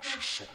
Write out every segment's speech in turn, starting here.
是谁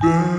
dance.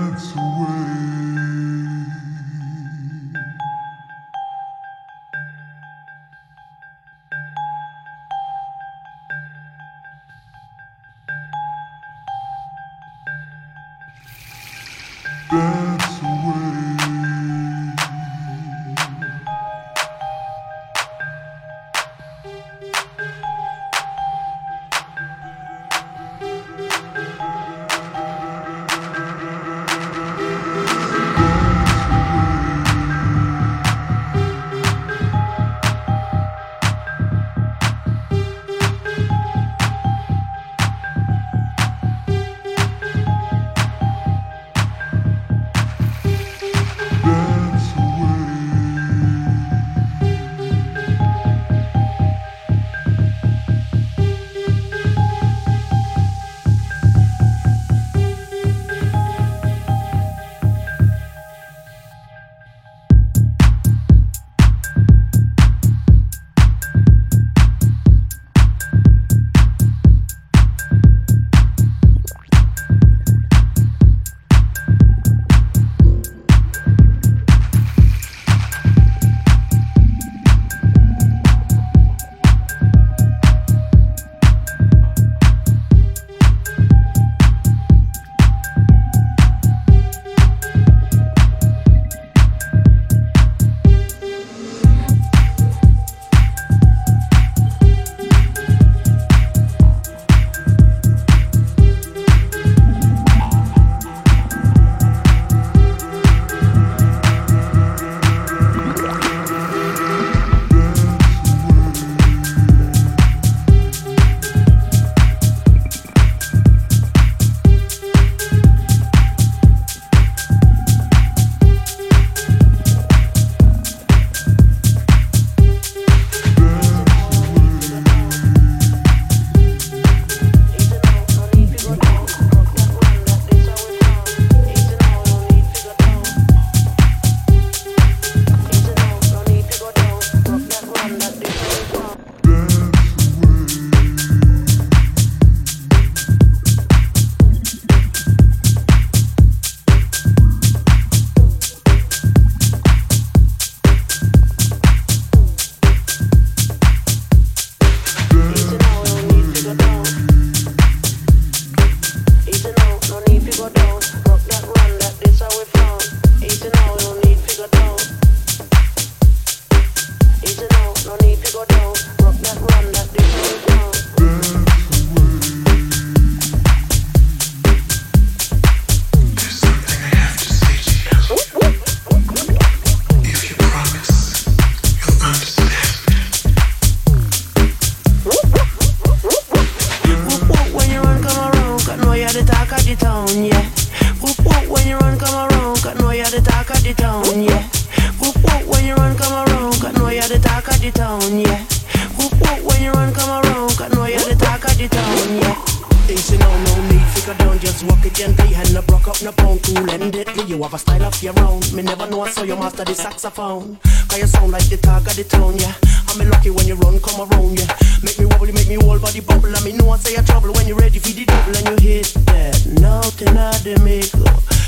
Cause you sound like the talk of the town, yeah. I'm lucky when you run, come around, yeah. Make me wobble, make me whole body bubble. I me know I say you trouble when you're ready for the double and you hit that. Nothing out the make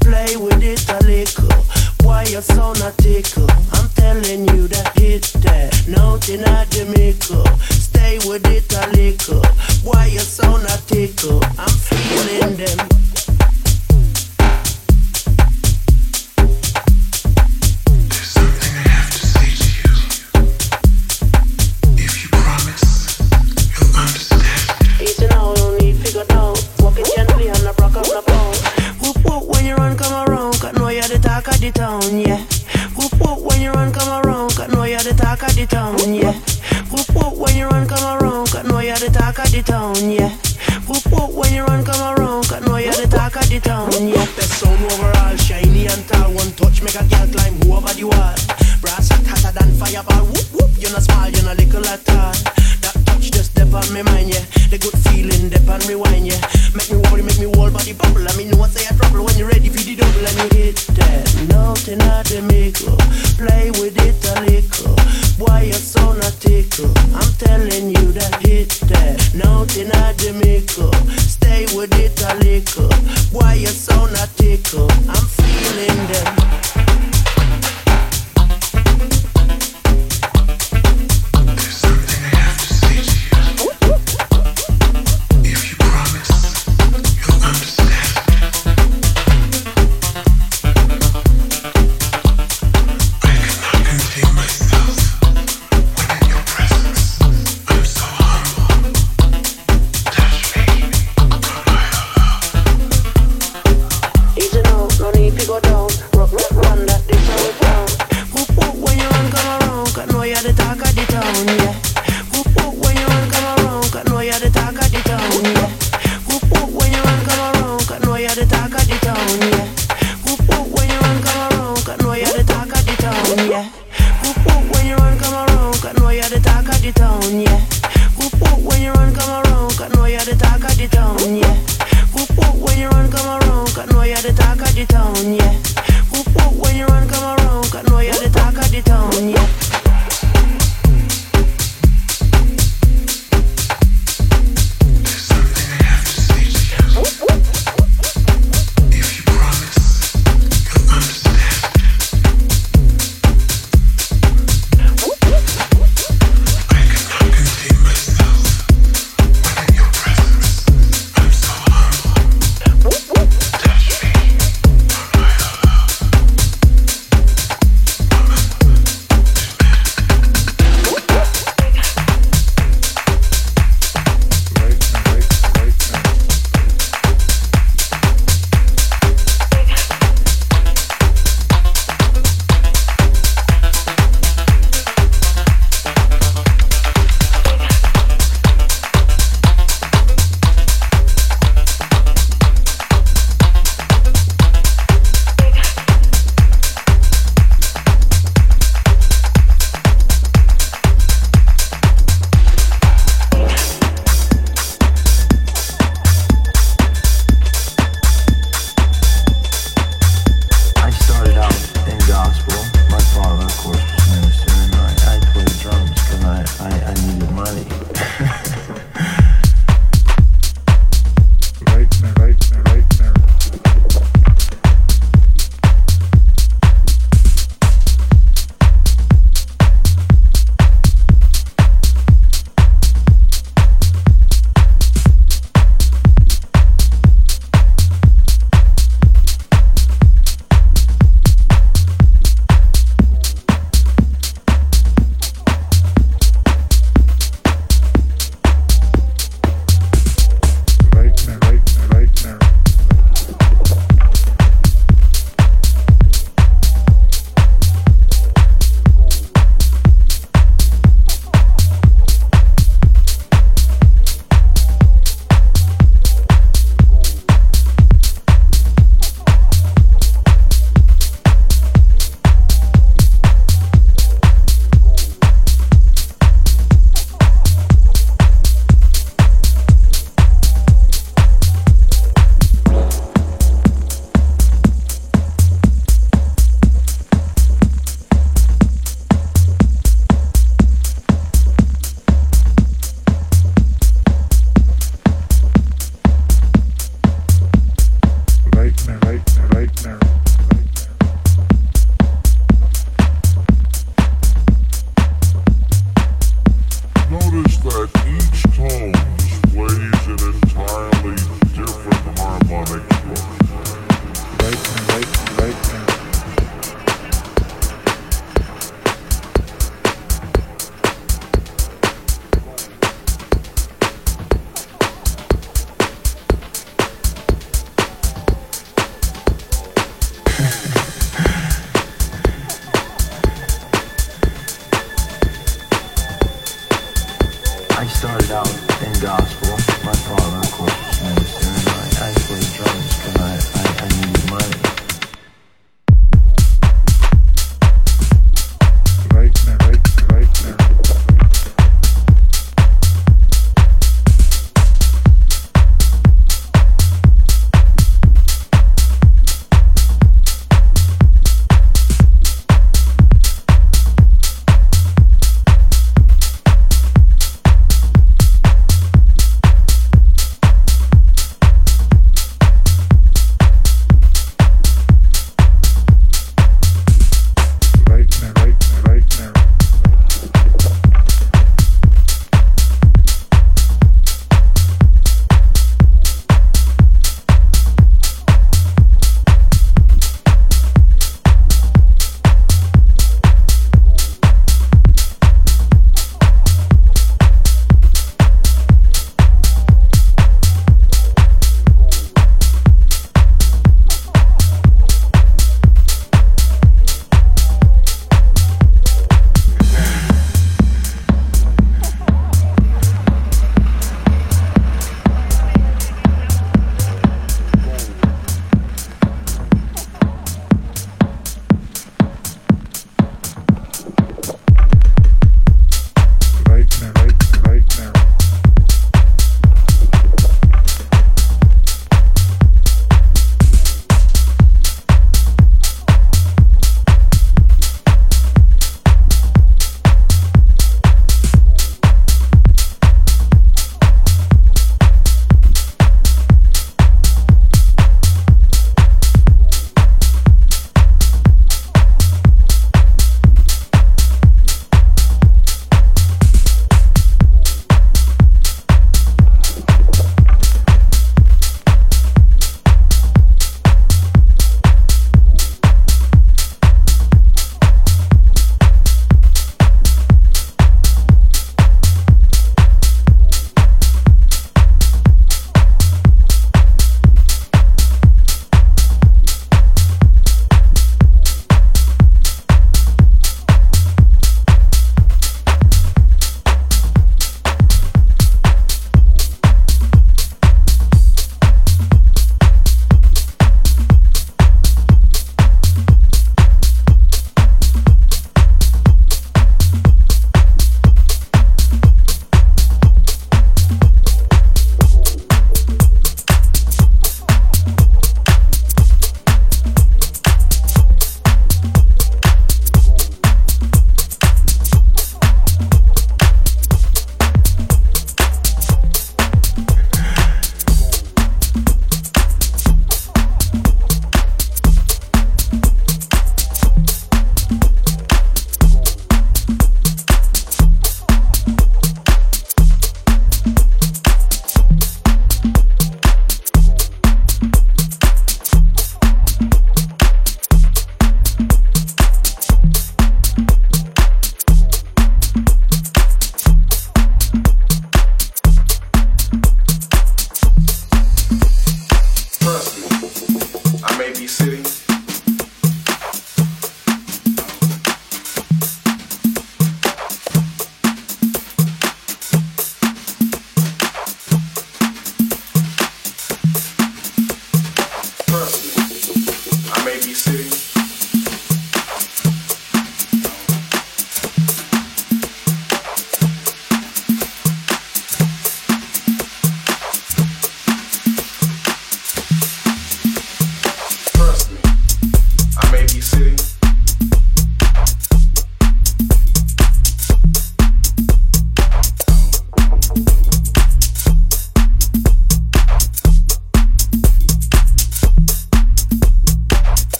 Play with it a little. Why you sound a tickle? I'm telling you that hit that. Nothing out the make Stay with it a little. Why you sound a tickle? I'm feeling them. town, yeah. Whoop whoop when you run, come around, cause know you're the talk of the town, yeah. Whoop whoop when you run, come around, cause know you're the talk of the town, yeah. Best song overall, shiny and tall, one touch make a girl climb over the wall. Brass hat hotter than fireball, whoop whoop, you're not small, you're not little at all. That touch just step on me mind, yeah. The good feeling, step on rewind, yeah. Make me worry, make me whole body bubble. I mean, no one say I trouble when you're ready for the double. Let me hit that, nothing at the make Play with it a little. Why you so not tickle? I'm telling you that hit that. No deny Jamaica. Stay with it a little. Why you so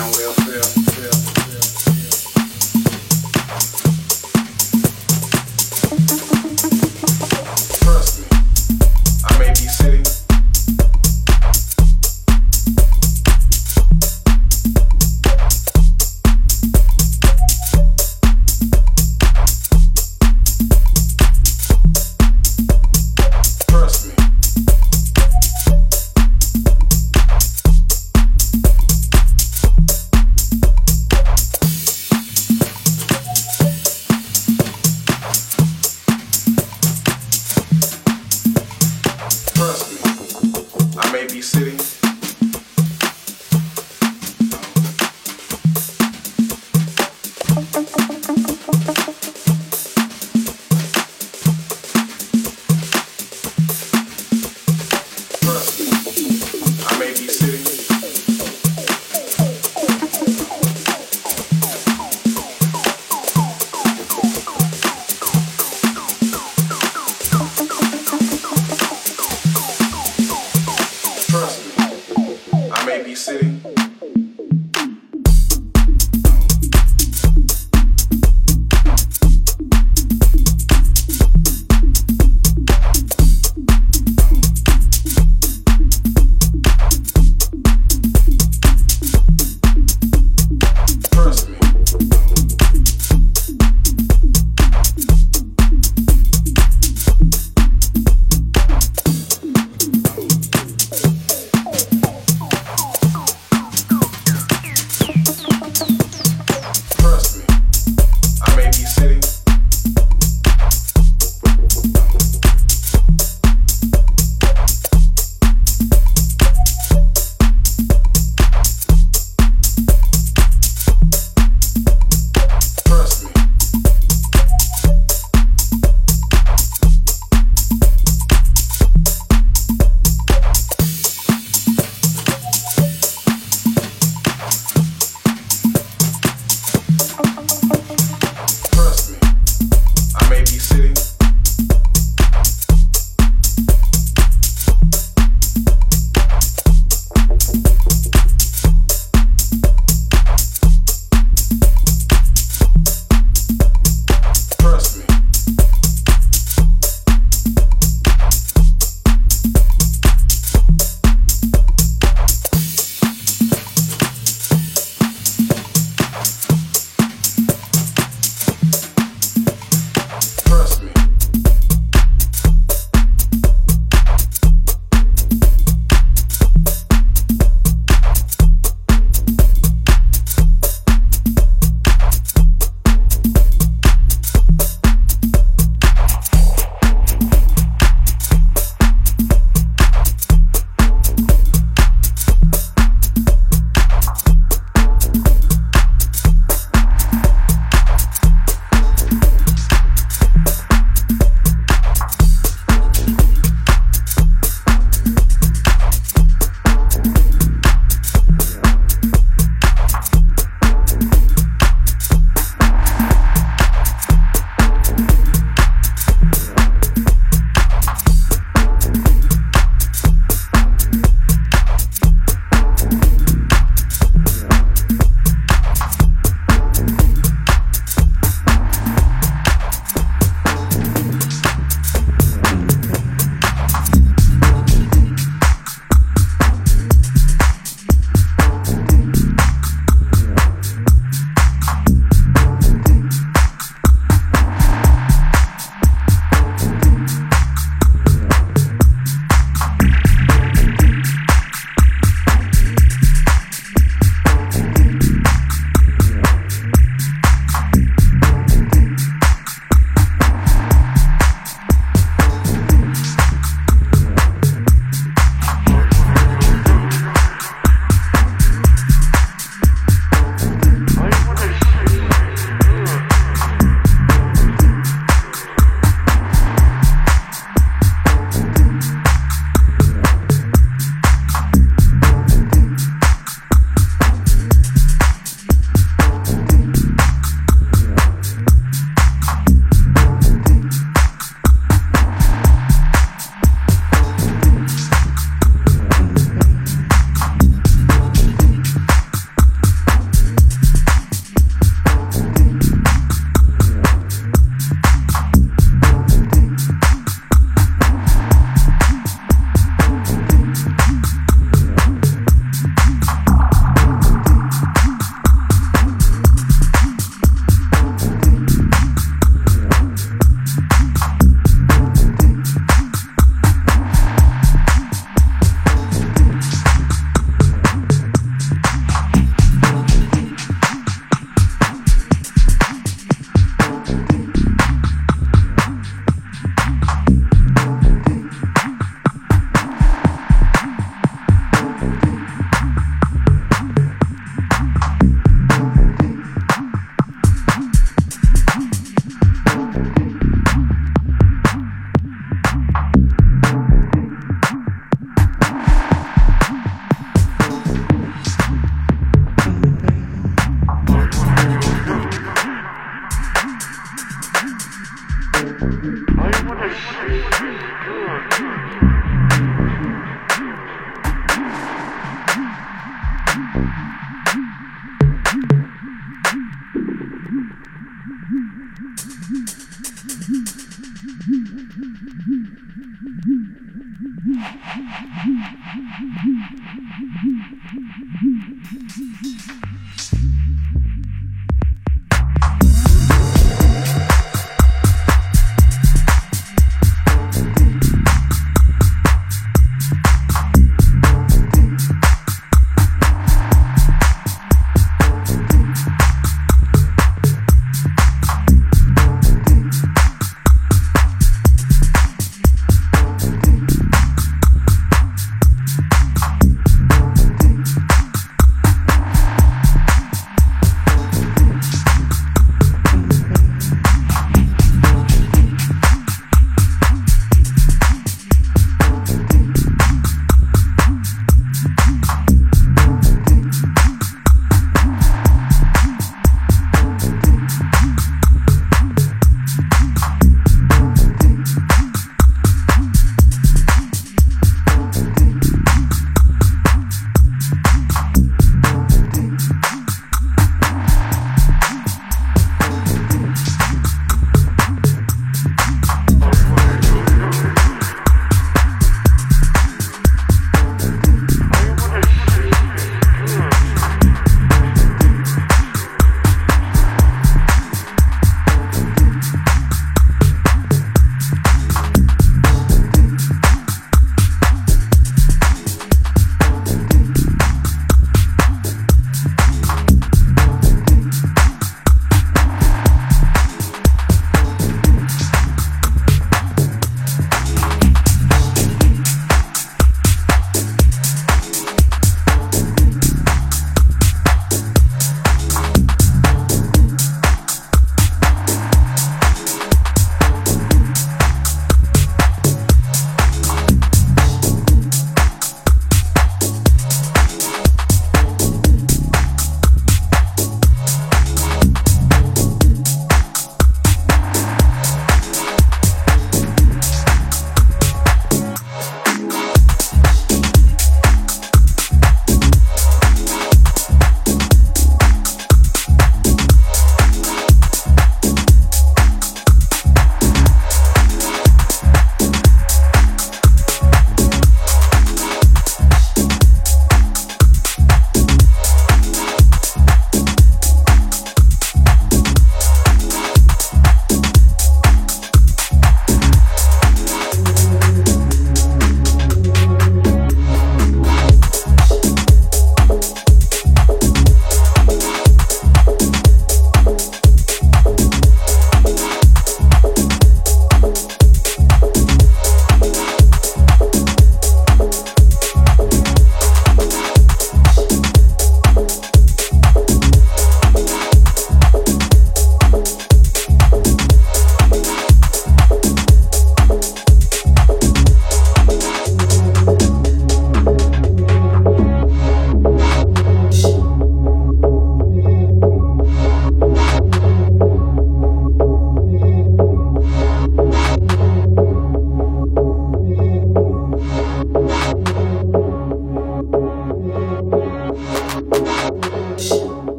on wheels.